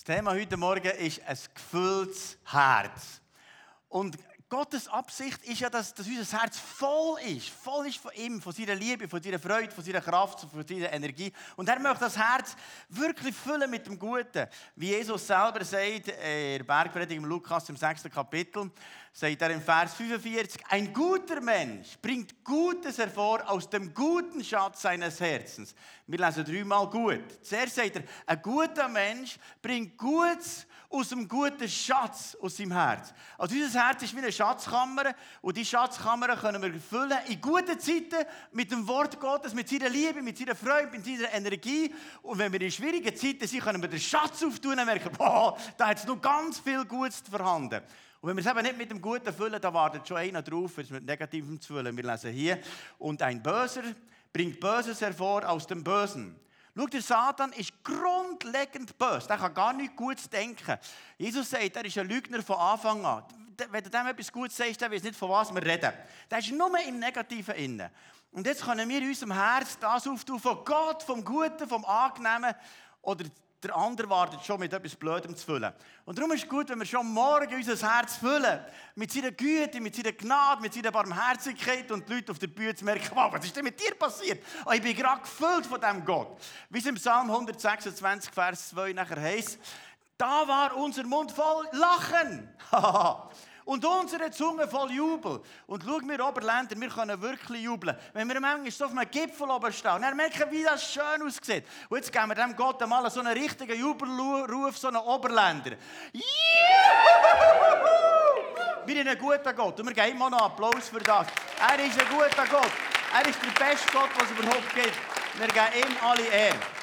Das Thema heute Morgen ist ein gefülltes Herz. Und Gottes Absicht ist ja, dass, dass unser Herz voll ist. Voll ist von ihm, von seiner Liebe, von seiner Freude, von seiner Kraft, von seiner Energie. Und er möchte das Herz wirklich füllen mit dem Guten. Wie Jesus selber sagt, in der Bergpredigt im Lukas im 6. Kapitel, sagt er im Vers 45, ein guter Mensch bringt Gutes hervor aus dem guten Schatz seines Herzens. Wir lesen dreimal gut. Zuerst sagt er, ein guter Mensch bringt Gutes aus dem guten Schatz aus seinem Herz. Also unser Herz ist wie eine Schatzkammer und die Schatzkammer können wir füllen in guten Zeiten mit dem Wort Gottes, mit seiner Liebe, mit seiner Freude, mit seiner Energie. Und wenn wir in schwierigen Zeiten sind, können wir den Schatz auftun und merken, boah, da hat es noch ganz viel Gutes vorhanden. Und wenn wir es eben nicht mit dem Guten füllen, dann wartet schon einer drauf, es mit Negativem zu füllen. Wir lesen hier, und ein Böser bringt Böses hervor aus dem Bösen. Schau, der Satan ist grundlegend böse. Er kann gar nichts Gutes denken. Jesus sagt, er ist ein Lügner von Anfang an. Wenn du dem etwas Gutes sagst, dann weiß nicht, von was wir reden. Der ist nur im Negativen inne. Und jetzt können wir in unserem Herz das auftun von Gott, vom Guten, vom Angenehmen oder der andere wartet schon mit etwas Blödem zu füllen. Und darum ist es gut, wenn wir schon morgen unser Herz füllen. Mit seiner Güte, mit seiner Gnade, mit seiner Barmherzigkeit und die Leute auf der Bühne zu merken, wow, was ist denn mit dir passiert? Oh, ich bin gerade gefüllt von diesem Gott. Wie es im Psalm 126, Vers 2 nachher heißt, da war unser Mund voll Lachen. und unsere Zunge voll Jubel. Und schau mir Oberländer, wir können wirklich jubeln. Wenn wir manchmal so auf einem Gipfel oben stehen und merken, wie das schön aussieht. Und jetzt geben wir dem Gott einmal so einen richtigen Jubelruf, so einen Oberländer. Wir sind ein guter Gott und wir geben ihm auch noch Applaus für das. Er ist ein guter Gott. Er ist der beste Gott, was es überhaupt gibt. Wir geben ihm alle Ehre.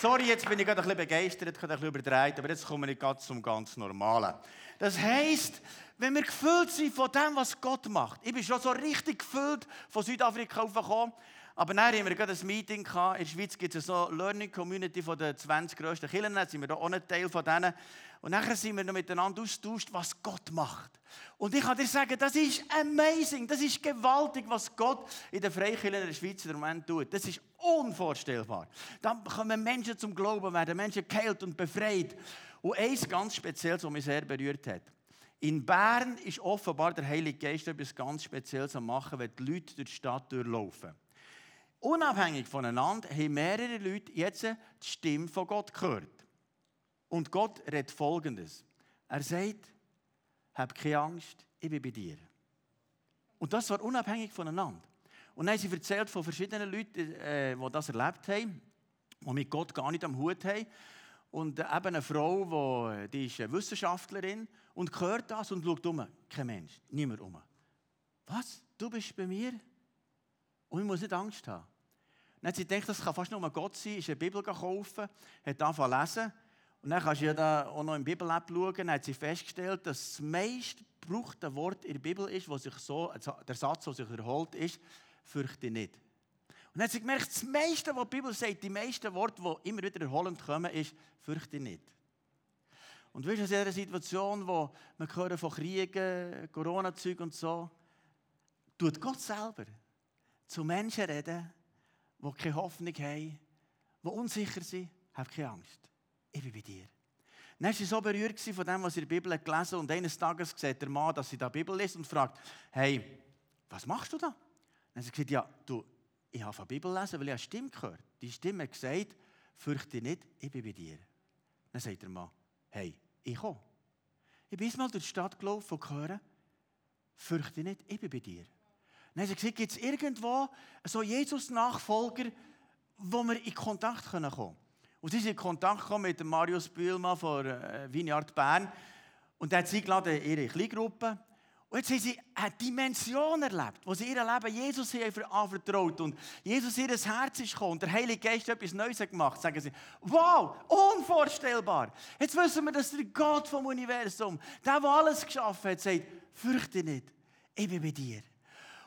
Sorry, jetzt bin ich gerade ein bisschen begeistert, ein bisschen überdreht, aber jetzt komme ich gerade zum ganz Normalen. Das heisst, wenn wir gefüllt sind von dem, was Gott macht. Ich bin schon so richtig gefüllt von Südafrika aufgekommen. Aber dann haben wir gerade ein Meeting gehabt. In der Schweiz gibt es so eine Learning Community von den 20 grössten Kirchen. Sind wir auch ein Teil von denen. Und nachher sind wir noch miteinander austauscht, was Gott macht. Und ich kann dir sagen, das ist amazing, das ist gewaltig, was Gott in den Freikirchen in der Schweiz im Moment tut. Das ist unvorstellbar. Da kommen Menschen zum Glauben, werden Menschen geheilt und befreit. Und eins ganz Spezielles, was mich sehr berührt hat. In Bern ist offenbar der Heilige Geist etwas ganz Spezielles am machen, wenn die Leute durch die Stadt durchlaufen. Unabhängig voneinander haben mehrere Leute jetzt die Stimme von Gott gehört. Und Gott redet Folgendes. Er sagt, hab keine Angst, ich bin bei dir. Und das war unabhängig voneinander. Und dann haben sie erzählt von verschiedenen Leuten, äh, die das erlebt haben, die mit Gott gar nicht am Hut haben. Und eben eine Frau, die, die ist eine Wissenschaftlerin und hört das und schaut um. Kein Mensch, niemand um. Was? Du bist bei mir? Und ich muss nicht Angst haben. Dann hat sie gedacht, das kann fast nur Gott sein, ist eine Bibel gekauft, hat angefangen zu lesen. Und dann kannst du ja da auch noch im Bibel-App schauen, dann hat sie festgestellt, dass das meist gebrauchte Wort in der Bibel ist, wo sich so, der Satz, der sich erholt, ist, fürchte nicht. Und dann hat sie gemerkt, das meiste, was die Bibel sagt, die meisten Worte, die immer wieder erholend kommen, ist, fürchte nicht. Und du weißt, in dieser Situation, wo wir hören von Kriegen, Corona-Zeug und so, tut Gott selber zu Menschen reden, die keine Hoffnung haben, die unsicher sind, hab keine Angst. Ich bin bei dir. Dann war sie so berührt von dem, was sie in der Bibel gelesen hat. Und eines Tages sieht der Mann, dass sie da Bibel liest und fragt, hey, was machst du da? Dann hat sie gesagt, ja, du, ich habe der Bibel lesen, weil ich eine Stimme gehört. Die Stimme hat gesagt, fürchte nicht, ich bin bei dir. Dann sagt der Mann, hey, ich komme. Ich bin mal durch die Stadt gelaufen und gehört, fürchte nicht, ich bin bei dir. Dann hat sie gesagt, gibt es irgendwo so Jesus-Nachfolger, wo wir in Kontakt kommen können? Und sie sind in Kontakt mit Marius Bühlmann von äh, Vineyard Bern. Und er hat sie geladen in ihre Kleingruppe. Und jetzt haben sie eine Dimension erlebt, wo sie ihr Leben Jesus anvertraut und Jesus ihr Herz ist gekommen und der Heilige Geist etwas Neues gemacht. Sagen sie, wow, unvorstellbar. Jetzt wissen wir, dass der Gott vom Universum, der, der alles geschaffen hat, sagt, fürchte nicht, ich bin bei dir.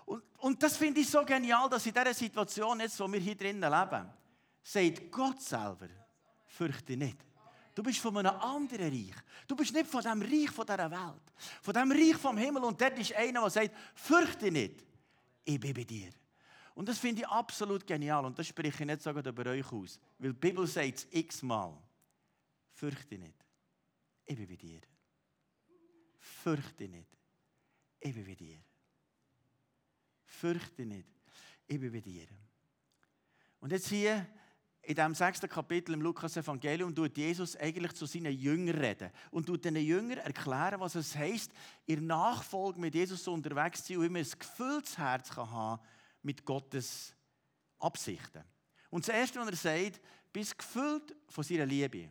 Und, und das finde ich so genial, dass in dieser Situation, jetzt, wo wir hier drinnen leben, sagt Gott selber, fürchte nicht. Du bist von einem anderen Reich. Du bist nicht von dem Reich von dieser Welt. Von dem Reich vom Himmel. Und dort ist einer, der sagt, fürchte nicht, ich bin bei dir. Und das finde ich absolut genial. Und das spreche ich nicht sogar über euch aus. Weil die Bibel sagt es x-mal. fürchte nicht. Ich bin bei dir. Fürchte nicht. Ich bin bei dir. Fürchte nicht. Ich bin bei dir. Und jetzt hier in diesem sechsten Kapitel im Lukas-Evangelium tut Jesus eigentlich zu seinen Jüngern reden und tut den Jüngern erklären, was es heisst, in Nachfolge mit Jesus unterwegs zu sein und immer ein gefülltes Herz kann haben mit Gottes Absichten. Und das Erste, was er sagt, bist gefüllt von seiner Liebe.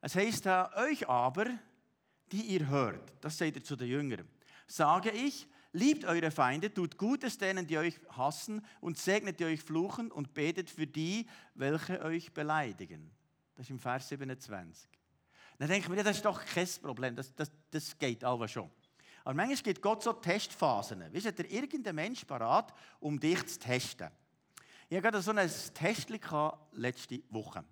Es heisst da, euch aber, die ihr hört, das sagt er zu den Jüngern, sage ich, Liebt eure Feinde, tut Gutes denen, die euch hassen und segnet die euch fluchen und betet für die, welche euch beleidigen. Das ist im Vers 27. Dann denke ich mir, das ist doch kein Problem, das, das, das geht aber schon. Aber manchmal gibt Gott so Testphasen. Wisst ihr, irgendein Mensch parat, um dich zu testen. Ich hatte gerade so ein Test letzte Woche.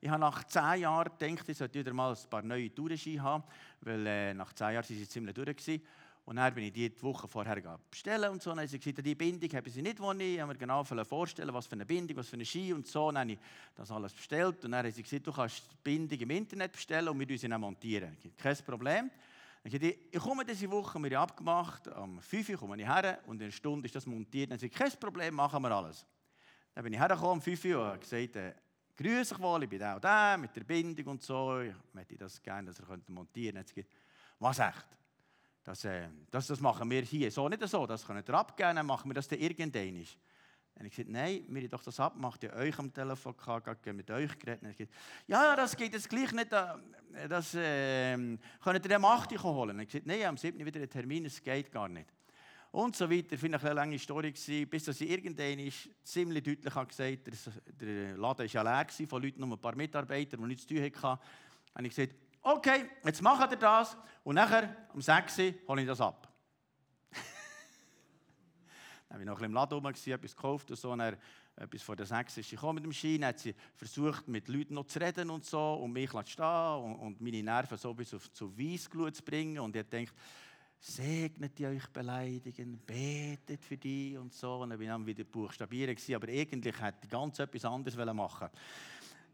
Ich habe nach zehn Jahren gedacht, ich sollte wieder mal ein paar neue Tourenski haben, weil äh, nach zehn Jahren sind sie ziemlich durch. Gewesen. Und dann bin ich die Woche vorher bestellen und so. Und dann haben sie gesagt, die Bindung haben sie nicht, die ich. Ich mir genau vorstellen, was für eine Bindung, was für eine Ski und so. Und dann habe ich das alles bestellt. Und dann haben sie gesagt, du kannst die Bindung im Internet bestellen und wir sie dann montieren. Kein Problem. Dann ich, ich komme diese Woche, wir haben abgemacht, am 5 Uhr komme ich her und in einer Stunde ist das montiert. Dann haben sie kein Problem, machen wir alles. Dann bin ich hergekommen um 5 Uhr und habe gesagt, äh, grüße ich wohl, ich bin auch da mit der Bindung und so. Ich möchte das gerne, dass er montieren könnte. Gesagt, was echt? Das, äh, das, das machen wir hier so nicht so, das könnt ihr abgeben, dann machen wir das dann irgendwann. Und ich gesagt, nein, wir haben doch das abgemacht, ich euch am Telefon gehabt, mit euch geredet. Ich gesagt, ja, das geht jetzt gleich nicht, äh, das äh, könnt ihr am 8 holen. Und ich gesagt, nein, am 7. wieder einen Termin, es geht gar nicht. Und so weiter, finde ich eine lange Story gewesen, bis dass ich irgendwann ziemlich deutlich habe gesagt der Laden war ja leer von Leuten, nur ein paar Mitarbeiter, die nichts zu tun hatten. Und ich gesagt, okay, jetzt macht ihr das und nachher um 6 Uhr hole ich das ab. dann war ich noch ein bisschen im Laden rum, etwas gekauft und so. Und dann, etwas vor der 6 ist sie mit dem dann hat sie versucht, mit Leuten noch zu reden und so und mich zu stehen und, und meine Nerven so bis auf zu Weissglut zu bringen. Und ich denkt, segnet die euch beleidigen, betet für die und so. Und dann bin ich wieder buchstabieren aber eigentlich hätte ich ganz etwas anderes machen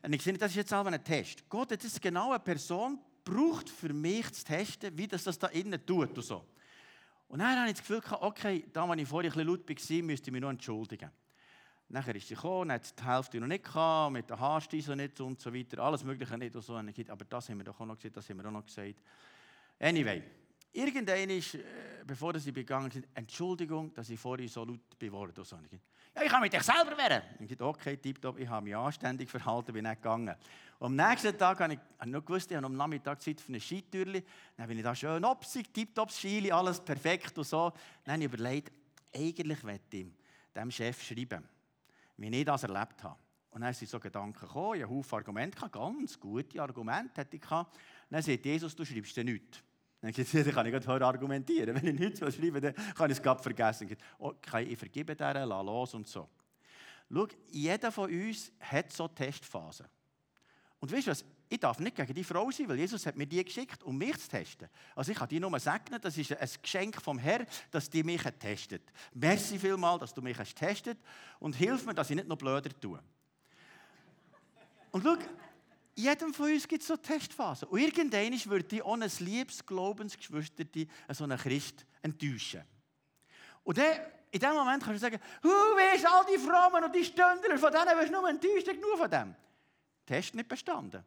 und ich sehe, das ist jetzt auch ein Test. Gott hat jetzt genau eine Person braucht für mich zu testen, wie das, das da innen tut und so. Und dann habe ich das Gefühl okay, da, als ich vorher ein bisschen laut war, müsste ich mich noch entschuldigen. Nachher ist sie gekommen, hat die Hälfte noch nicht gehabt, mit der Haarsteise nicht und so weiter, alles Mögliche nicht und so. Und ich, aber das haben wir doch auch noch gesagt, das haben wir auch noch gesagt. Anyway, irgendwann ist, äh, bevor sie begangen sind, Entschuldigung, dass ich vorhin so laut geworden bin. So. Ja, ich kann mit dich selber werden. Ich sagte, okay, tipptopp, ich habe mich anständig verhalten, bin nicht gegangen. Und am nächsten Tag habe ich, ich noch gewusst, ich habe am Nachmittag Zeit für eine Skitürli. Dann bin ich da schön opsig, tipptopp Skili, alles perfekt und so. Dann habe ich überlegt, eigentlich möchte ich dem Chef schreiben, wie ich das erlebt habe. Und dann sind so Gedanken gekommen, ich hatte Argumente, ganz gute Argumente hätte ich. Dann sagt Jesus, du schreibst dir nichts. Dann kann ich gerade argumentieren. Wenn ich nichts schreibe, dann kann ich es gerade vergessen. Okay, ich vergebe dir, lass los und so. Schau, jeder von uns hat so Testphasen. Und weißt du was? Ich darf nicht gegen die Frau sein, weil Jesus hat mir die geschickt, um mich zu testen. Also ich kann die nur segnen, das ist ein Geschenk vom Herrn, dass die mich testet. Merci vielmal, dass du mich hast testet und hilf mir, dass ich nicht noch blöder tue. Und schau, jedem von uns gibt es so Testphasen. Und irgendwann würde auch ein liebes Glaubensgeschwister, so einen Christ, enttäuschen. Und dann, in dem Moment kannst du sagen, du weißt, all die Frommen und die Stündler, von denen wirst du nur enttäuscht, genug von dem. Test nicht bestanden.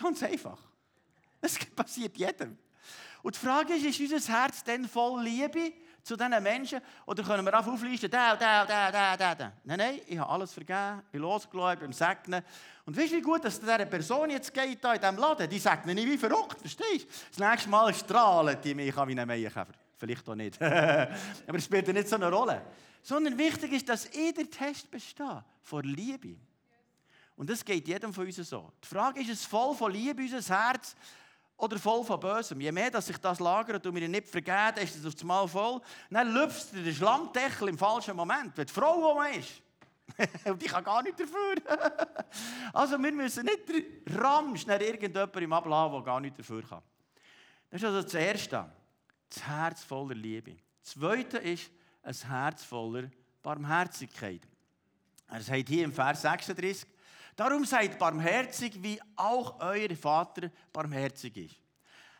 Ganz einfach. Das passiert jedem. Und die Frage ist, ist unser Herz denn voll Liebe zu diesen Menschen? Oder können wir einfach auflisten, da, da, da, da, da, da. Nein, nein, ich habe alles vergeben, ich losgelassen, beim Segnen. Und weißt du, wie gut dass dieser Person jetzt geht, da in diesem Laden? Die segnen nicht wie verrückt, verstehst du? Das nächste Mal strahlen die mich an wie ein Meienkäfer. Vielleicht auch nicht. Aber es spielt ja nicht so eine Rolle. Sondern wichtig ist, dass jeder Test besteht vor Liebe. Und das geht jedem von uns so. Die Frage ist, ist es voll von Liebe, unser Herz, oder voll von Bösem. Je mehr dass sich das lagert und mir nicht vergeht, ist es auf das Mal voll. Dann lüpft der Schlammdeckel im falschen Moment, wenn die Frau man ist. und ich kann gar nicht dafür. also wir müssen nicht den Ramsch nach irgendjemandem im Abladen, der gar nicht dafür kann. Das ist also das Erste. Das Herz voller Liebe. Das Zweite ist ein Herz voller Barmherzigkeit. Er sagt hier im Vers 36, Darum seid barmherzig, wie auch euer Vater barmherzig ist.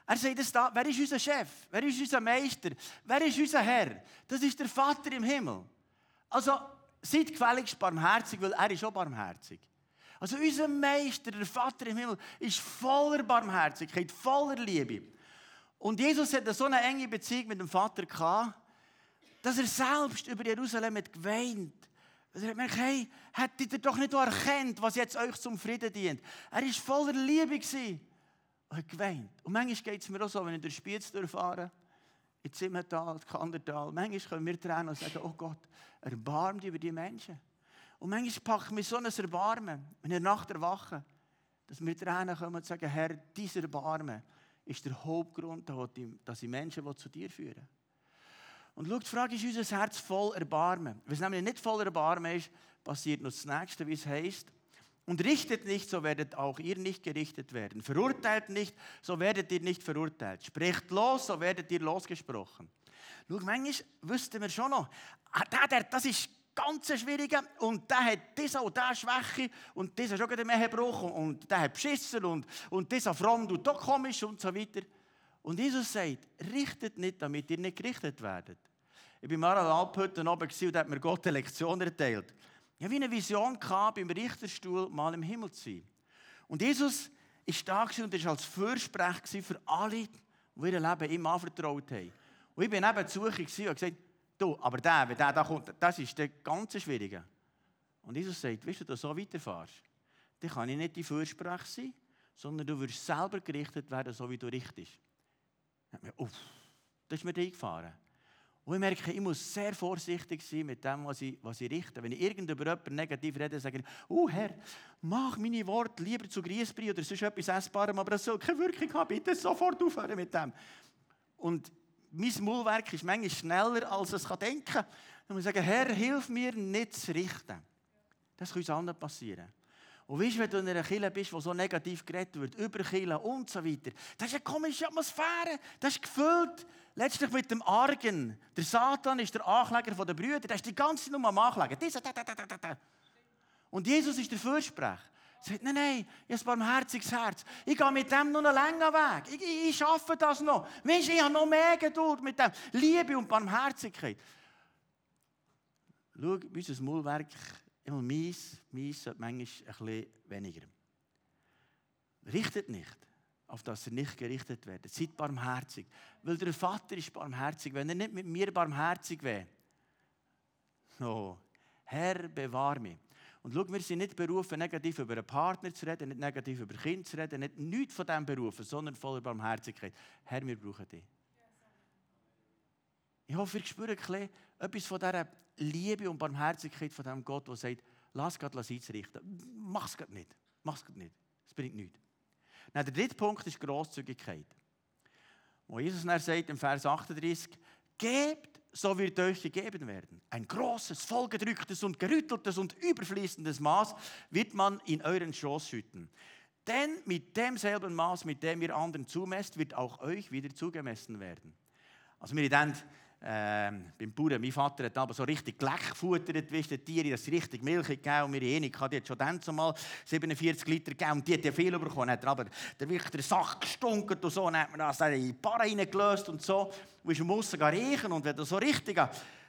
Er sagt es da, wer ist unser Chef? Wer ist unser Meister? Wer ist unser Herr? Das ist der Vater im Himmel. Also seid gefälligst barmherzig, weil er ist auch barmherzig. Also unser Meister, der Vater im Himmel, ist voller Barmherzigkeit, voller Liebe. Und Jesus hat so eine enge Beziehung mit dem Vater gehabt, dass er selbst über Jerusalem hat geweint. Er hat gemerkt, hey, hättet ihr doch nicht erkannt, was jetzt euch zum Frieden dient. Er war voller Liebe und hat geweint. Und manchmal geht es mir auch so, wenn ich durch Spiez durchfahre, in Zimmertal, Kandertal, manchmal können wir tränen und sagen, oh Gott, erbarm dich über die Menschen. Und manchmal packt mich so ein Erbarmen, wenn ich Nacht erwache, dass wir Tränen kommen und sagen, Herr, dieser Erbarmen ist der Hauptgrund, dass ich Menschen zu dir führen will. Und schau, die Frage ist, unser Herz voll Erbarmen? Wenn es nämlich nicht voll Erbarmen ist, passiert noch das Nächste, wie es heißt. Und richtet nicht, so werdet auch ihr nicht gerichtet werden. Verurteilt nicht, so werdet ihr nicht verurteilt. Sprecht los, so werdet ihr losgesprochen. Schau, manchmal wüssten wir schon noch, ah, das ist ganz schwieriger und der hat diese und diese Schwäche und dieser schon wieder mehr und der hat beschissen und, und dieser fromm tut doch komisch und so weiter. Und Jesus sagt, richtet nicht, damit ihr nicht gerichtet werdet. Ich war mal an Alphütte oben und hat mir Gott eine Lektion erteilt. Ich hatte eine Vision gehabt, beim Richterstuhl mal im Himmel zu sein. Und Jesus ist da und war als Fürsprecher für alle, die ihr Leben ihm anvertraut haben. Und ich bin eben zu und gesagt, Du, aber der, wenn der da kommt, das ist der ganz Schwierige. Und Jesus sagt, weißt du, du so weiterfährst, dann kann ich nicht die Fürsprache sein, sondern du wirst selber gerichtet werden, so wie du richtest. Uff, das ist mir eingefahren. Und ich merke, ich muss sehr vorsichtig sein mit dem, was ich, was ich richte. Wenn ich irgend über jemanden negativ rede, sage ich, oh Herr, mach meine Worte lieber zu Griesbrei oder sonst etwas Essbarem, aber das soll keine Wirkung haben. Bitte sofort aufhören mit dem. Und mein Maulwerk ist manchmal schneller, als es denken kann. Dann muss ich sagen, Herr, hilf mir nicht zu richten. Das kann uns allen passieren. Und weißt du, wenn du in einer Kirche bist, wo so negativ geredet wird, über Kirche und so weiter, das ist eine komische Atmosphäre. Das ist gefüllt letztlich mit dem Argen. Der Satan ist der Ankläger der Brüder. Der ist die ganze Zeit nur am Anklägen. Und Jesus ist der Fürsprecher. Er sagt, nein, nein, ich habe ein barmherziges Herz. Ich gehe mit dem noch einen langen Weg. Ich, ich, ich schaffe das noch. Weißt, ich habe noch mehr Geduld mit dem. Liebe und Barmherzigkeit. Schau, unser Maulwerk, immer meins, meins manchmal ein bisschen weniger. Richtet nicht, auf das ihr nicht gerichtet werdet. Seid barmherzig. Weil der Vater ist barmherzig. Wenn er nicht mit mir barmherzig wäre, no, Herr, bewahr mich. Und schau, wir sind nicht berufen, negativ über einen Partner zu reden, nicht negativ über Kinder zu reden, nicht nichts von dem berufen, sondern voller Barmherzigkeit. Herr, wir brauchen dich. Ich hoffe, ihr spürt etwas von dieser Liebe und Barmherzigkeit von diesem Gott, der sagt, lass Gott einzurichten. Mach es nicht. Mach es nicht. Es bringt nichts. Dann der dritte Punkt ist Grosszügigkeit. Wo Jesus dann sagt im Vers 38, gebt so wird euch gegeben werden. Ein großes, vollgedrücktes und gerütteltes und überfließendes Maß wird man in euren Schoß schütten. Denn mit demselben Maß, mit dem ihr anderen zumesst, wird auch euch wieder zugemessen werden. Also wir denken, ähm, beim Bauern, mein Vater hat aber so richtig Gleck gefuttert, weißt, die Tiere, das richtig Milch gegeben und Enika, die hat schon dann zumal 47 Liter gegeben und die hat ja viel bekommen, hat aber der wichtige Sack gestunken und so, und hat man das in die Barre reingelöst und so, und ist am Aussen riechen und wenn du so richtig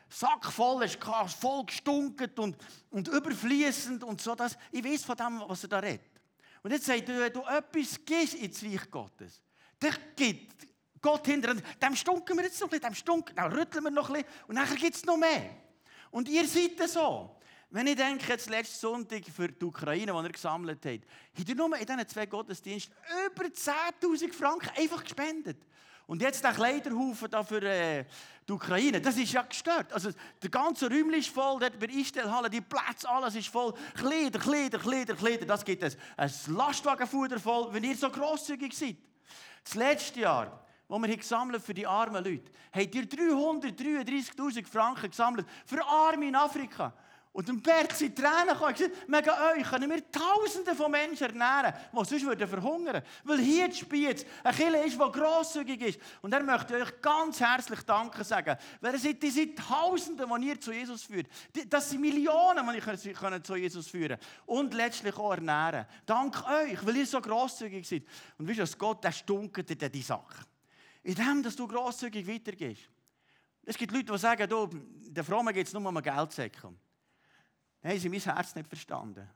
Sack voll ist, voll gestunken und, und überfließend und so, das, ich weiß von dem, was er da redet. Und jetzt sagt er, wenn du etwas gehst ins Reich Gottes, dann gibt Gott hinter dem stunken wir jetzt noch ein bisschen, dem stunken, dann rütteln wir noch ein bisschen und dann gibt es noch mehr. Und ihr seid so. Wenn ich denke, jetzt letzten Sonntag für die Ukraine, die er gesammelt hat, hat er nur in diesen zwei Gottesdiensten über 10.000 Franken einfach gespendet. Und jetzt der Kleiderhaufen da für äh, die Ukraine, das ist ja gestört. Also der ganze Räumchen ist voll, dort bei Einstellhalle, die Plätze, alles ist voll. Kleider, Kleider, Kleider, Kleider. Das gibt es. Ein Lastwagenfuder voll, wenn ihr so grosszügig seid. Das letzte Jahr die wir gesammelt für die armen Leute, habt ihr 333.000 Franken gesammelt für Arme in Afrika. Und dem Bert sind Tränen gekommen. gesagt, wegen euch können wir Tausende von Menschen ernähren, die sonst würden verhungern. Weil hier in Spiez ein Kille ist, der grosszügig ist. Und er möchte euch ganz herzlich Danke sagen. Weil seid, die sind Tausende, die ihr zu Jesus führt. Das sind Millionen, die ihr zu Jesus führen Und letztlich auch ernähren. Dank euch, weil ihr so grosszügig seid. Und wisst ihr, Gott, der stunkert dir die Sache. In dem, dass du grosszügig weitergehst. Es gibt Leute, die sagen, du, der Frommen geht es nur um Geldsäcke haben sie mein Herz nicht verstanden.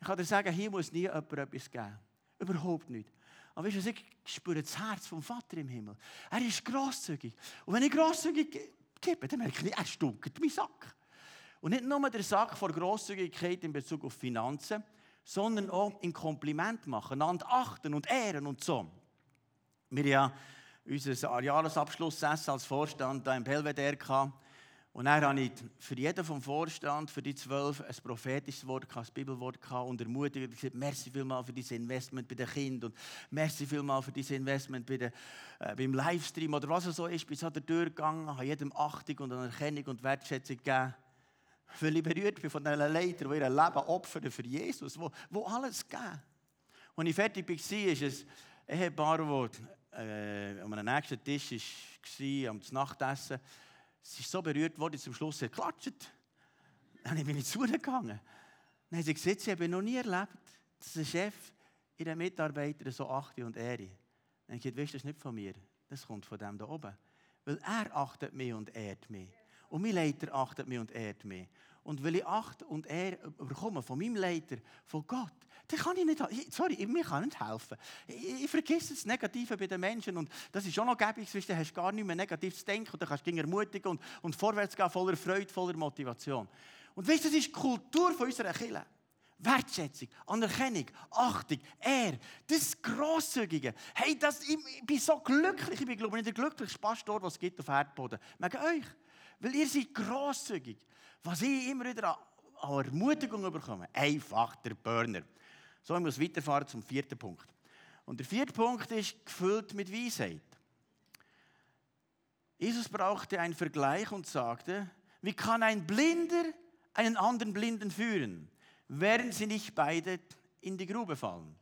Ich kann dir sagen, hier muss nie jemand etwas geben. Überhaupt nicht. Aber weißt du, ich spüre das Herz vom Vater im Himmel. Er ist grosszügig. Und wenn ich grosszügig gebe, dann merke ich, er stunkert meinen Sack. Und nicht nur der Sack vor Grosszügigkeit in Bezug auf Finanzen, sondern auch in Kompliment machen, einander achten und ehren und so. Wir haben ja unser Jahresabschlussessen als Vorstand da im Belvedere gehabt. Und dann habe ich für jeden vom Vorstand, für die zwölf, ein prophetisches Wort, ein Bibelwort und ermutigt und gesagt, merci vielmal für dieses Investment bei den Kindern und merci vielmal für dieses Investment bei den, äh, beim Livestream oder was es so ist. Bin so durchgegangen, habe jedem Achtung und Anerkennung und Wertschätzung gegeben. Weil ich berührt bin von diesen Leitern, die ihr Leben opfern für Jesus, wo, wo alles geben. Als ich fertig war, ist ein Ehepaar, das äh, an einem nächsten Tisch war, am Nachtessen, Sie ist so berührt worden, zum Schluss hat geklatscht. Dann bin ich zu. Dann hat sie gesagt, sie habe noch nie erlebt, dass ein Chef ihren Mitarbeiter so achte und ehre. Dann habe ich gesagt, das ist nicht von mir, das kommt von dem da oben. Weil er achtet mich und ehrt mich. Und mein Leiter achtet mich und ehrt mich. Und weil ich Acht und Ehre bekomme von meinem Leiter, von Gott, dann kann ich nicht, sorry, mir kann nicht helfen. Ich, ich vergesse das Negative bei den Menschen und das ist schon noch gäbig, du hast gar nicht mehr negativ zu denken und dann kannst du ermutigen und, und vorwärts gehen, voller Freude, voller Motivation. Und weißt du, das ist die Kultur von unserer Kirche. Wertschätzung, Anerkennung, Achtung, Ehre, das Grosszügige. Hey, das, ich, ich bin so glücklich, ich bin glaube ich der glücklichste Pastor, was es gibt auf Erdboden. Wegen euch. Weil ihr seid grosszügig. Was ich immer wieder an Ermutigung bekomme, einfach der Burner. So, ich muss weiterfahren zum vierten Punkt. Und der vierte Punkt ist gefüllt mit Weisheit. Jesus brauchte einen Vergleich und sagte, wie kann ein Blinder einen anderen Blinden führen, während sie nicht beide in die Grube fallen?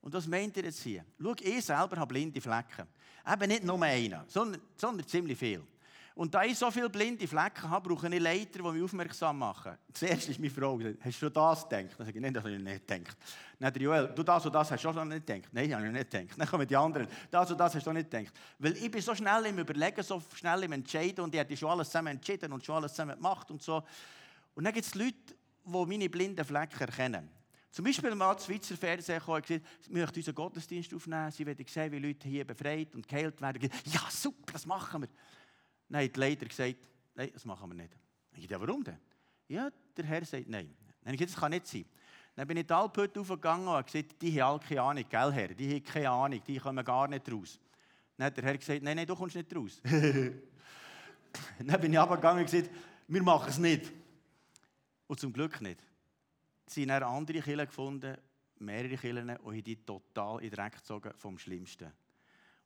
Und das meint er jetzt hier. Schau, ich selber habe blinde Flecken. Eben nicht nur einen, sondern, sondern ziemlich viel. Und da ich so viele blinde Flecken habe, brauche ich Leiter, die mich aufmerksam machen. Zuerst ist meine Frau gesagt, hast du das gedacht? Dann sage ich, nein, das habe ich nicht gedacht. Dann der Joel, du das und das hast du schon nicht gedacht. Nein, habe ich nicht gedacht. Dann kommen die anderen, das und das hast du nicht gedacht. Weil ich bin so schnell im Überlegen, so schnell im Entscheiden und ich habe schon alles zusammen entschieden und schon alles zusammen gemacht und so. Und dann gibt es Leute, die meine blinden Flecken erkennen. Zum Beispiel mal das Schweizer Fernsehen gekommen und gesagt, sie möchten unseren Gottesdienst aufnehmen, sie wollen sehen, wie Leute hier befreit und geheilt werden. Ja, super, das machen wir. Dann hat die Leiter gesagt, nein, das machen wir nicht. Ich dachte, ja, warum denn? Ja, der Herr sagt nein. Dann ich das kann nicht sein. Dann bin ich die Alphütte aufgegangen und habe gesagt, die haben alle keine Ahnung, gell, Herr? Die haben keine Ahnung, die kommen gar nicht raus. Dann hat der Herr gesagt, nein, nein, du kommst nicht raus. dann bin ich runtergegangen und gesagt, wir machen es nicht. Und zum Glück nicht. Sie haben andere Kirchen gefunden, mehrere Kirchen, und haben die total in den Dreck gezogen vom Schlimmsten.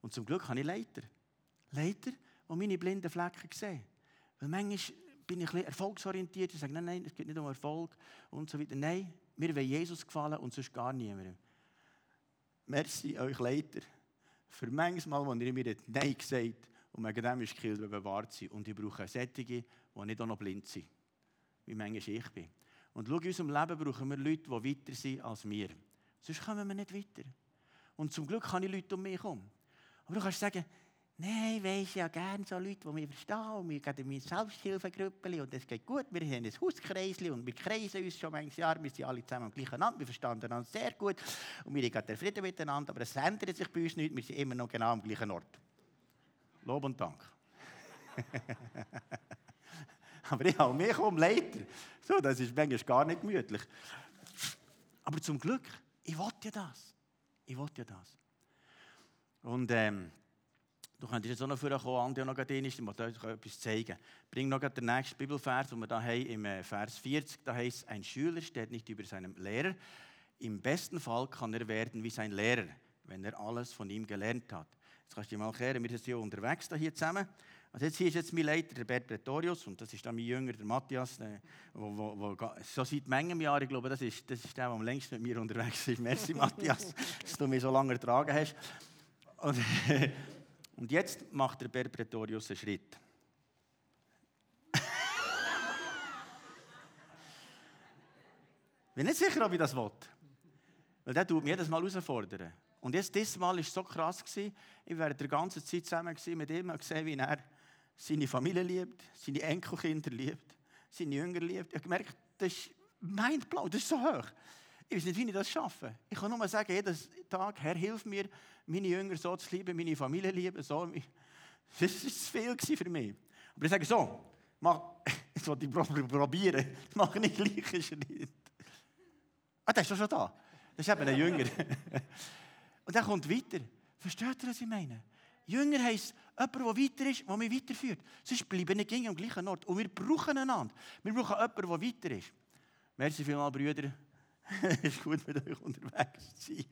Und zum Glück habe ich Leiter. Leiter, die meine blinden Flecken sehen. Weil manchmal bin ich ein erfolgsorientiert und sage, nein, nein, es geht nicht um Erfolg und so weiter. Nein, mir will Jesus gefallen und sonst gar niemandem. Merci euch Leiter für manchmal, wo ihr mir Nein gesagt und wegen dem ist gekillt, bewahrt sein. Und ich brauche Sättige, die nicht auch noch blind sind, wie manchmal ich bin. Und schau, in unserem Leben brauchen wir Leute, die weiter sind als wir. Sonst kommen wir nicht weiter. Und zum Glück kann ich Leute um mich herum. Aber du kannst sagen, Nein, weisst ja gerne so Leute, die mich verstehen. Und wir gehen in meine Selbsthilfegruppe und es geht gut. Wir haben ein Hauskreisli und wir kreisen uns schon manches Jahr. Wir sind alle zusammen am gleichen Land. Wir verstehen einander sehr gut. Und wir haben Frieden miteinander. Aber es ändert sich bei uns nicht. Wir sind immer noch genau am gleichen Ort. Lob und Dank. aber ich habe mich um Leiter. So, das ist manchmal gar nicht gemütlich. Aber zum Glück, ich wollte ja das. Ich wollte ja das. Und ähm, Du könntest jetzt auch noch vorkommen, Andi, und noch drin ist, ich möchte euch etwas zeigen. Bring noch den nächsten Bibelvers, den wir da haben, im äh, Vers 40, da heißt ein Schüler steht nicht über seinem Lehrer. Im besten Fall kann er werden wie sein Lehrer, wenn er alles von ihm gelernt hat. Jetzt kannst du dir mal erklären, wir sind ja unterwegs da hier zusammen. Also jetzt hier ist jetzt mein Leiter, der Bert Pretorius, und das ist dann mein Jünger, der Matthias, der, wo, wo, wo, so seit Mengem Jahren, ich glaube, das ist, das ist der, der am längsten mit mir unterwegs ist. Merci, Matthias, dass du mich so lange ertragen hast. Und, und jetzt macht der Bert Pretorius einen Schritt. Ich bin nicht sicher, ob ich das will. Weil der tut mich jedes Mal herausfordern. Und jetzt, dieses Mal war es so krass. Gewesen. Ich war die ganze Zeit zusammen mit ihm und gesehen, wie er seine Familie liebt, seine Enkelkinder liebt, seine Jünger liebt. Ich habe gemerkt, das ist mein Plan, das ist so hoch. Ich weiß nicht, wie ich das schaffe. Ich kann nur sagen, jeden Tag, Herr, hilf mir, meine Jünger so zu lieben, meine Familie lieben. So. Das war zu viel für mich. Aber ich sage so, mach, jetzt wollte ich probieren, mach nicht gleichen Schritt. Ah, der ist doch schon da. Das ist eben ein Jünger. Und er kommt weiter. Versteht ihr, was ich meine? Jünger heisst jemand, der weiter ist, der mich weiterführt. Sonst bleiben nicht gegen am gleichen Ort. Und wir brauchen einander. Wir brauchen jemanden, der weiter ist. Merci vielmals, Brüder. Es ist gut, mit euch unterwegs zu sein.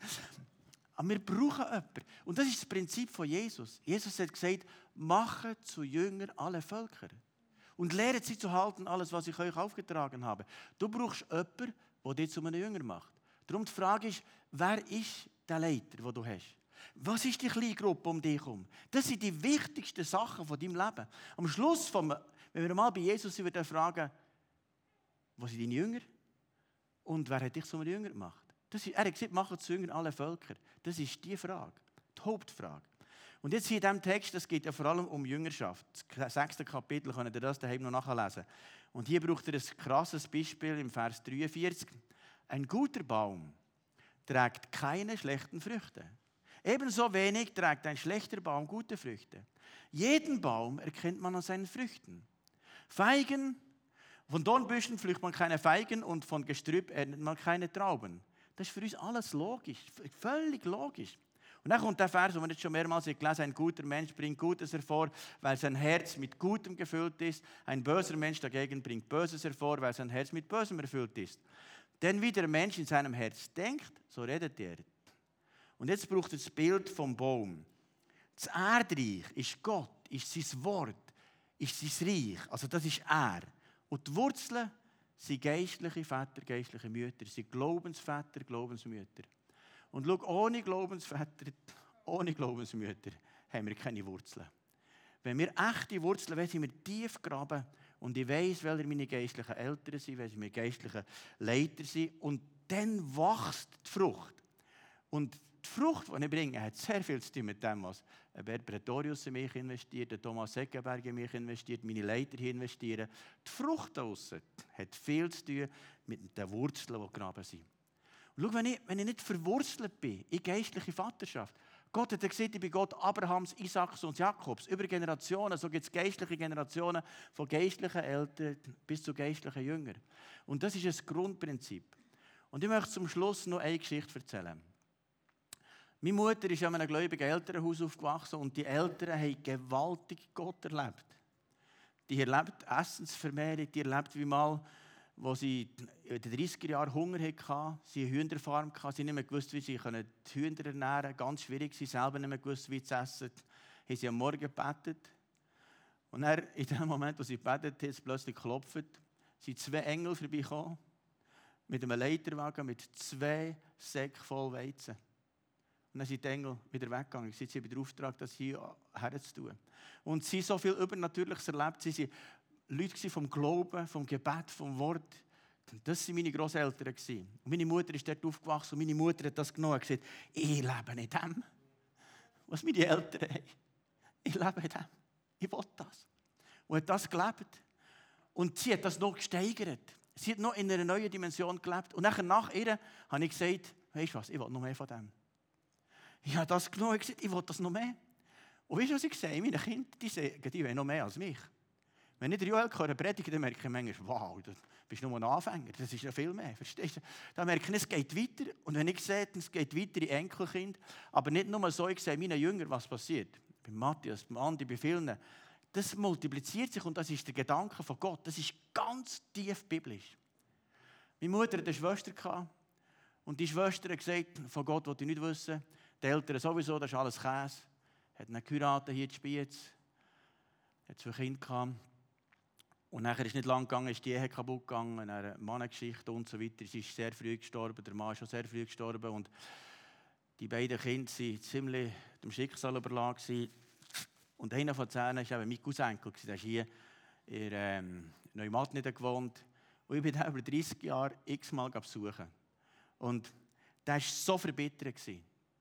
Aber wir brauchen jemanden. Und das ist das Prinzip von Jesus. Jesus hat gesagt, mache zu Jüngern alle Völker. Und lehret sie zu halten, alles, was ich euch aufgetragen habe. Du brauchst jemanden, der dich zu einem Jünger macht. Darum die Frage ist, wer ist der Leiter, den du hast? Was ist die kleine Gruppe um dich herum? Das sind die wichtigsten Sachen von deinem Leben. Am Schluss, vom, wenn wir mal bei Jesus fragen, wo sind deine Jünger? Und wer hat dich zu einem Jünger gemacht? Das ist, er hat gesagt, machen zu Jüngern alle Völker. Das ist die Frage, die Hauptfrage. Und jetzt hier in diesem Text, das geht ja vor allem um Jüngerschaft. Das sechste Kapitel, könnt ihr das daheim noch nachlesen. Und hier braucht er ein krasses Beispiel im Vers 43. Ein guter Baum trägt keine schlechten Früchte. Ebenso wenig trägt ein schlechter Baum gute Früchte. Jeden Baum erkennt man an seinen Früchten. Feigen, von Dornbüschen pflückt man keine Feigen und von Gestrüpp erntet man keine Trauben. Das ist für uns alles logisch, völlig logisch. Und dann kommt der Vers, den wir jetzt schon mehrmals gelesen ein guter Mensch bringt Gutes hervor, weil sein Herz mit Gutem gefüllt ist. Ein böser Mensch dagegen bringt Böses hervor, weil sein Herz mit Bösem erfüllt ist. Denn wie der Mensch in seinem Herz denkt, so redet er. Und jetzt braucht er das Bild vom Baum. Das Erdreich ist Gott, ist sein Wort, ist sein Reich. Also das ist er. Und die Wurzeln sind geistliche Väter, geistliche Mütter, sind Glaubensväter, Glaubensmütter. Und schau, ohne Glaubensväter, ohne Glaubensmütter haben wir keine Wurzeln. Wenn wir echte Wurzeln wollen, sind wir tief graben und ich weiß, welche meine geistlichen Eltern sind, welche meine geistlichen Leiter sind und dann wächst die Frucht. Und die Frucht, die ich bringe, hat sehr viel zu tun mit dem, was Bert Pretorius in mich investiert, Thomas Seckenberg in mich investiert, meine Leiter hier investieren. Die Frucht daraus hat viel zu tun mit den Wurzeln, die gegraben sind. Und schau, wenn ich, wenn ich nicht verwurzelt bin in geistliche Vaterschaft, Gott hat gesagt, ich bin Gott Abrahams, Isaaks und Jakobs. Über Generationen, so gibt es geistliche Generationen, von geistlichen Eltern bis zu geistlichen Jüngern. Und das ist ein Grundprinzip. Und ich möchte zum Schluss noch eine Geschichte erzählen. Meine Mutter ist in einem gläubigen Elternhaus aufgewachsen und die Eltern haben gewaltig Gott erlebt. Die erlebt Essensvermehrung, die erlebt, wie mal wo sie in den 30er Jahren Hunger hatten, sie eine Hühnerfarm hatten, sie nicht mehr gewusst, wie sie die Hühner ernähren können, ganz schwierig, sie selber nicht mehr gewusst, wie zu essen, haben sie am Morgen gebetet. Und dann, in dem Moment, wo sie gebetet haben, plötzlich geklopft, sind zwei Engel vorbeigekommen, mit einem Leiterwagen mit zwei Säcken voll Weizen. Und dann sind die Engel wieder weggegangen. Sie sind beauftragt, das hier herzutun. Und sie so viel Übernatürliches erlebt. Sie sind Leute vom Glauben, vom Gebet, vom Wort. Das waren meine Großeltern. Und meine Mutter ist dort aufgewachsen und meine Mutter hat das genommen und gesagt, ich lebe in dem, was meine Eltern haben. Ich lebe in dem. Ich will das. Und hat das gelebt. Und sie hat das noch gesteigert. Sie hat noch in einer neuen Dimension gelebt. Und nachher, nach ihr habe ich gesagt, weißt du was, ich will noch mehr von dem. Ich habe das genommen und gesagt, ich will das noch mehr. Und weißt du, was ich sehe? Meine Kinder, die sagen, die wollen noch mehr als mich. Wenn ich den Joel höre predigen, dann merke ich manchmal, wow, du bist nur ein Anfänger, das ist ja viel mehr, verstehst du? Dann merke ich, es geht weiter. Und wenn ich sehe, es geht weiter in Enkelkind, aber nicht nur so, ich sehe meinen Jüngern, was passiert. Bei Matthias, bei Andi, bei vielen. Das multipliziert sich und das ist der Gedanke von Gott. Das ist ganz tief biblisch. Meine Mutter hatte eine Schwester und die Schwester hat gesagt, von Gott wollte ich nicht wissen. Die Eltern sowieso, das ist alles Käse. Hat eine geheiratet hier in Spiez hat zwei Kinder gehabt. Und nachher ist nicht lang gegangen, ist die Ehe kaputt gegangen, eine Mannengeschichte und so weiter. Sie ist sehr früh gestorben, der Mann ist schon sehr früh gestorben und die beiden Kinder waren ziemlich dem Schicksal überlagen. Und einer von zehn war eben mein Cousenkel. Der ist hier in ähm, Neumatt gewohnt. Und ich bin den über 30 Jahre x-mal besuchen. Und der war so verbittert.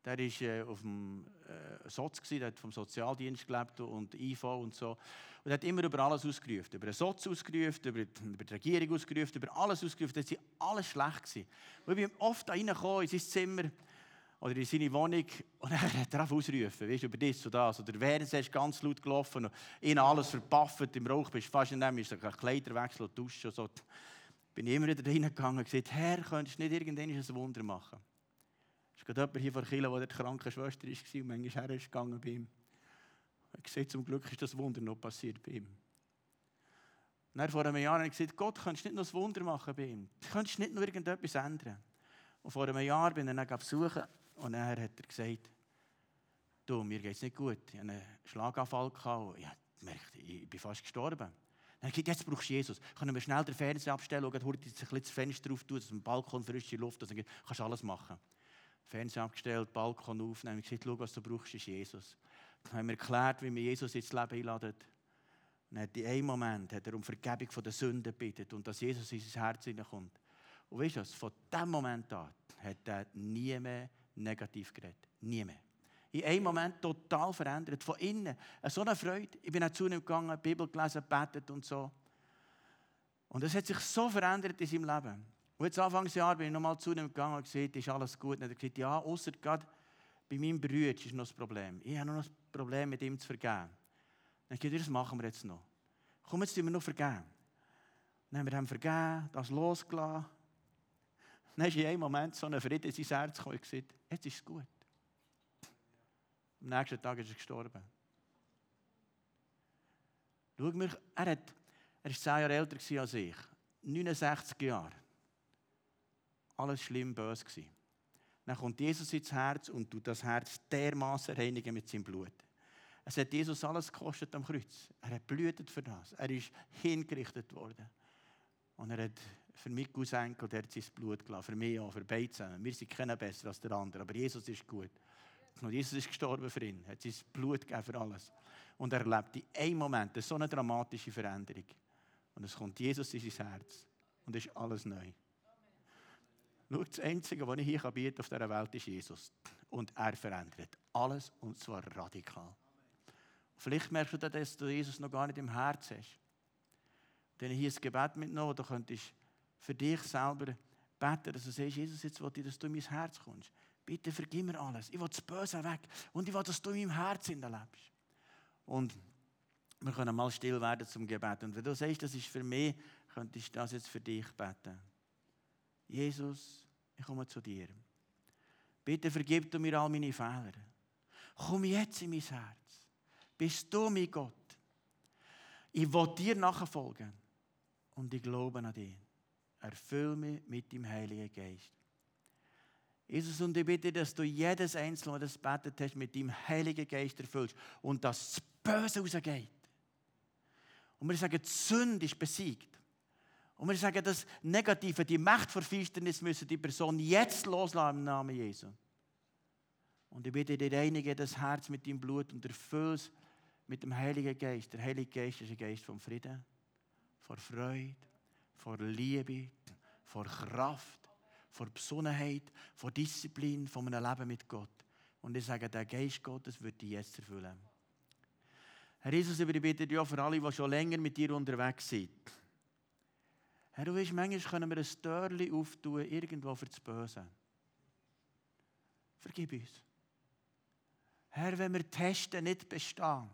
Der war äh, auf dem äh, Soz, der hat vom Sozialdienst gelebt und IV und so. Und hat immer über alles ausgerufen. Über den Soz ausgerufen, über, über die Regierung ausgerufen, über alles ausgerufen. Das war alles schlecht. Gewesen. Und ich bin oft reingekommen in sein Zimmer oder in seine Wohnung und er hat er ausrufen, weißt, über das und das. Oder während ist ganz laut gelaufen und alles verpafft, im Rauch bist fast in dem, ist ein Kleiderwechsel und duschen und so. Bin ich immer wieder reingegangen und gesagt, Herr, könntest du nicht irgendwann ein Wunder machen? Gerade jemand hier vor Kilo, der die kranke Schwester war und manchmal her ist gegangen bei ihm. Ich sehe, zum Glück ist das Wunder noch passiert bei ihm. Und dann vor einem Jahr habe ich gesagt, Gott, könntest du nicht noch ein Wunder machen bei ihm? Du könntest nicht noch irgendetwas ändern. Und vor einem Jahr bin ich ihn besuchen und dann hat er gesagt, du, mir geht es nicht gut. Ich hatte einen Schlaganfall und ich merkte, ich bin fast gestorben. Dann hat er gesagt, jetzt brauchst du Jesus. Können wir schnell den Fernseher abstellen und heute ein das Fenster drauf tun, dass im Balkon frische Luft ist. Dann kannst du alles machen. Fernseher abgestellt, Balkon auf. Dann habe ich gesagt, schau, was du brauchst, ist Jesus. Dann haben wir erklärt, wie wir Jesus ins Leben einladen. Und hat in einem Moment hat er um Vergebung von der Sünden gebeten und dass Jesus in sein Herz hineinkommt. Und weißt du was? Von diesem Moment an hat er nie mehr negativ geredet. Nie mehr. In einem Moment total verändert. Von innen. So eine Freude. Ich bin auch zu ihm gegangen, Bibel gelesen, betet und so. Und es hat sich so verändert in seinem Leben. Und jetzt Anfangsjahr bin ich nochmal zu ihm gegangen und gesagt, ist alles gut? Und er hat gesagt, ja, außer gerade bei meinem Bruder ist noch das Problem. Ich habe noch ein Problem, mit ihm zu vergeben. Dann habe ich das machen wir jetzt noch. Komm, jetzt tun wir noch vergeben. Dann haben wir ihm vergeben, das losgelassen. Dann ist in einem Moment so ein Frieden in sein Herz gekommen und gesagt, jetzt ist es gut. Am nächsten Tag ist er gestorben. Schau mir, er, hat, er war zehn Jahre älter als ich. 69 Jahre. Alles schlimm, böse gewesen. Dann kommt Jesus ins Herz und tut das Herz dermaßen reinigen mit seinem Blut. Es hat Jesus alles gekostet am Kreuz. Er hat blutet für das. Er ist hingerichtet worden. Und er hat für mich Cousenkel, der hat sein Blut gelassen. Für mich auch, für beide zusammen. Wir sind keiner besser als der andere, aber Jesus ist gut. Und Jesus ist gestorben für ihn, hat sein Blut gegeben für alles. Und er erlebt in einem Moment so eine dramatische Veränderung. Und es kommt Jesus in sein Herz. Und es ist alles neu. Nur das Einzige, was ich hier bieten auf dieser Welt, ist Jesus. Und er verändert alles, und zwar radikal. Vielleicht merkst du, dass du Jesus noch gar nicht im Herz hast. Dann hier ein Gebet mitgenommen, du könntest für dich selber beten, dass du sagst, Jesus, jetzt will ich, dass du in mein Herz kommst. Bitte vergib mir alles. Ich will das Böse weg. Und ich will, dass du in meinem Herzen lebst. Und wir können mal still werden zum Gebet. Und wenn du sagst, das ist für mich, könntest du das jetzt für dich beten. Jesus, ich komme zu dir. Bitte vergib du mir all meine Fehler. Komm jetzt in mein Herz. Bist du mein Gott. Ich will dir nachfolgen. Und ich glaube an dich erfüll mich mit dem Heiligen Geist. Jesus, und ich bitte, dass du jedes Einzelne, das betet hast, mit dem Heiligen Geist erfüllst und dass das Böse rausgeht. Und wir sagen, die Sünde ist besiegt. Und wir sagen, das Negative, die Macht vor Finsternis müssen die Person jetzt loslassen im Namen Jesu. Und ich bitte dir, reinige das Herz mit dem Blut und erfüll es mit dem Heiligen Geist. Der Heilige Geist ist ein Geist vom Frieden, vor Freude, vor Liebe, vor Kraft, vor Besonnenheit, vor Disziplin, von einem Leben mit Gott. Und ich sage, der Geist Gottes wird dich jetzt erfüllen. Herr Jesus, ich bitte dich auch für alle, die schon länger mit dir unterwegs sind. Herr, du weißt, manchmal können wir ein Törchen auftun, irgendwo für das Böse. Vergib uns. Herr, wenn wir testen, nicht bestehen,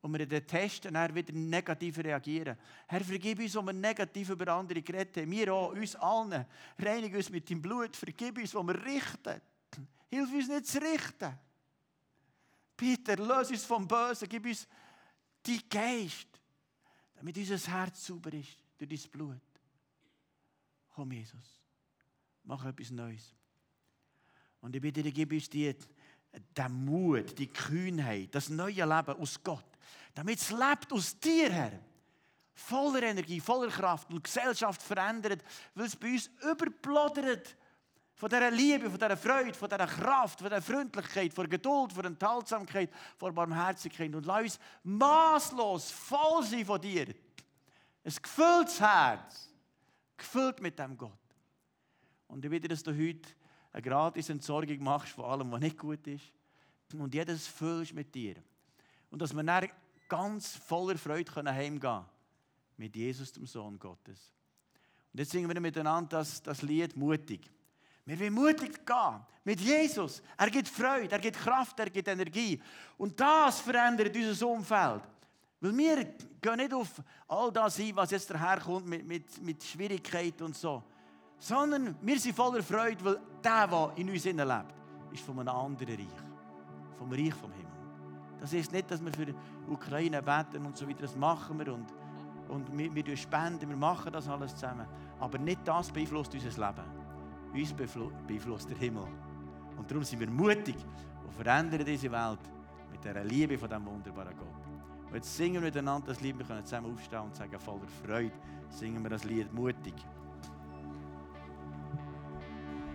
und wir in den Testen wieder negativ reagieren. Herr, vergib uns, wo wir negativ über andere geredet haben. Wir auch, uns allen. Reinige uns mit dem Blut. Vergib uns, wo wir richten. Hilf uns nicht zu richten. Bitte, löse uns vom Bösen. Gib uns die Geist, damit unser Herz sauber ist durch dein Blut. Komm, Jesus. Mach etwas Neues. Und ich bitte dich, gib uns die, den Mut, die Kühnheit, das neue Leben aus Gott Damit es lebt aus dir, Herr. Voller Energie, voller Kraft und Gesellschaft verändert, weil es bei uns überplodert von dieser Liebe, von dieser Freude, von dieser Kraft, von dieser Freundlichkeit, von Geduld, von Enthaltsamkeit, von Barmherzigkeit. Und lass uns maßlos voll sein von dir. Ein gefülltes Herz, gefüllt mit dem Gott. Und ich bitte, dass du heute eine gratis Entsorgung machst von allem, was nicht gut ist. Und jedes füllst mit dir. Und dass wir dann ganz voller Freude heimgehen können. Mit Jesus, dem Sohn Gottes. Und jetzt singen wir miteinander das, das Lied mutig. Wir wollen mutig gehen mit Jesus. Er gibt Freude, er gibt Kraft, er gibt Energie. Und das verändert unser Umfeld. Weil wir gehen nicht auf all das ein, was jetzt daherkommt mit, mit, mit Schwierigkeiten und so. Sondern wir sind voller Freude, weil der, der in uns lebt, ist von einem anderen Reich. Vom Reich vom Himmel. Das ist nicht, dass wir für Ukraine beten und so weiter. Das machen wir und, und wir, wir spenden, wir machen das alles zusammen. Aber nicht das beeinflusst unser Leben. Uns beeinflusst der Himmel. Und darum sind wir mutig und verändern diese Welt mit der Liebe von diesem wunderbaren Gott. Und singen wir miteinander das Lied, wir können zusammen aufstehen und sagen voller Freude, singen wir das Lied mutig.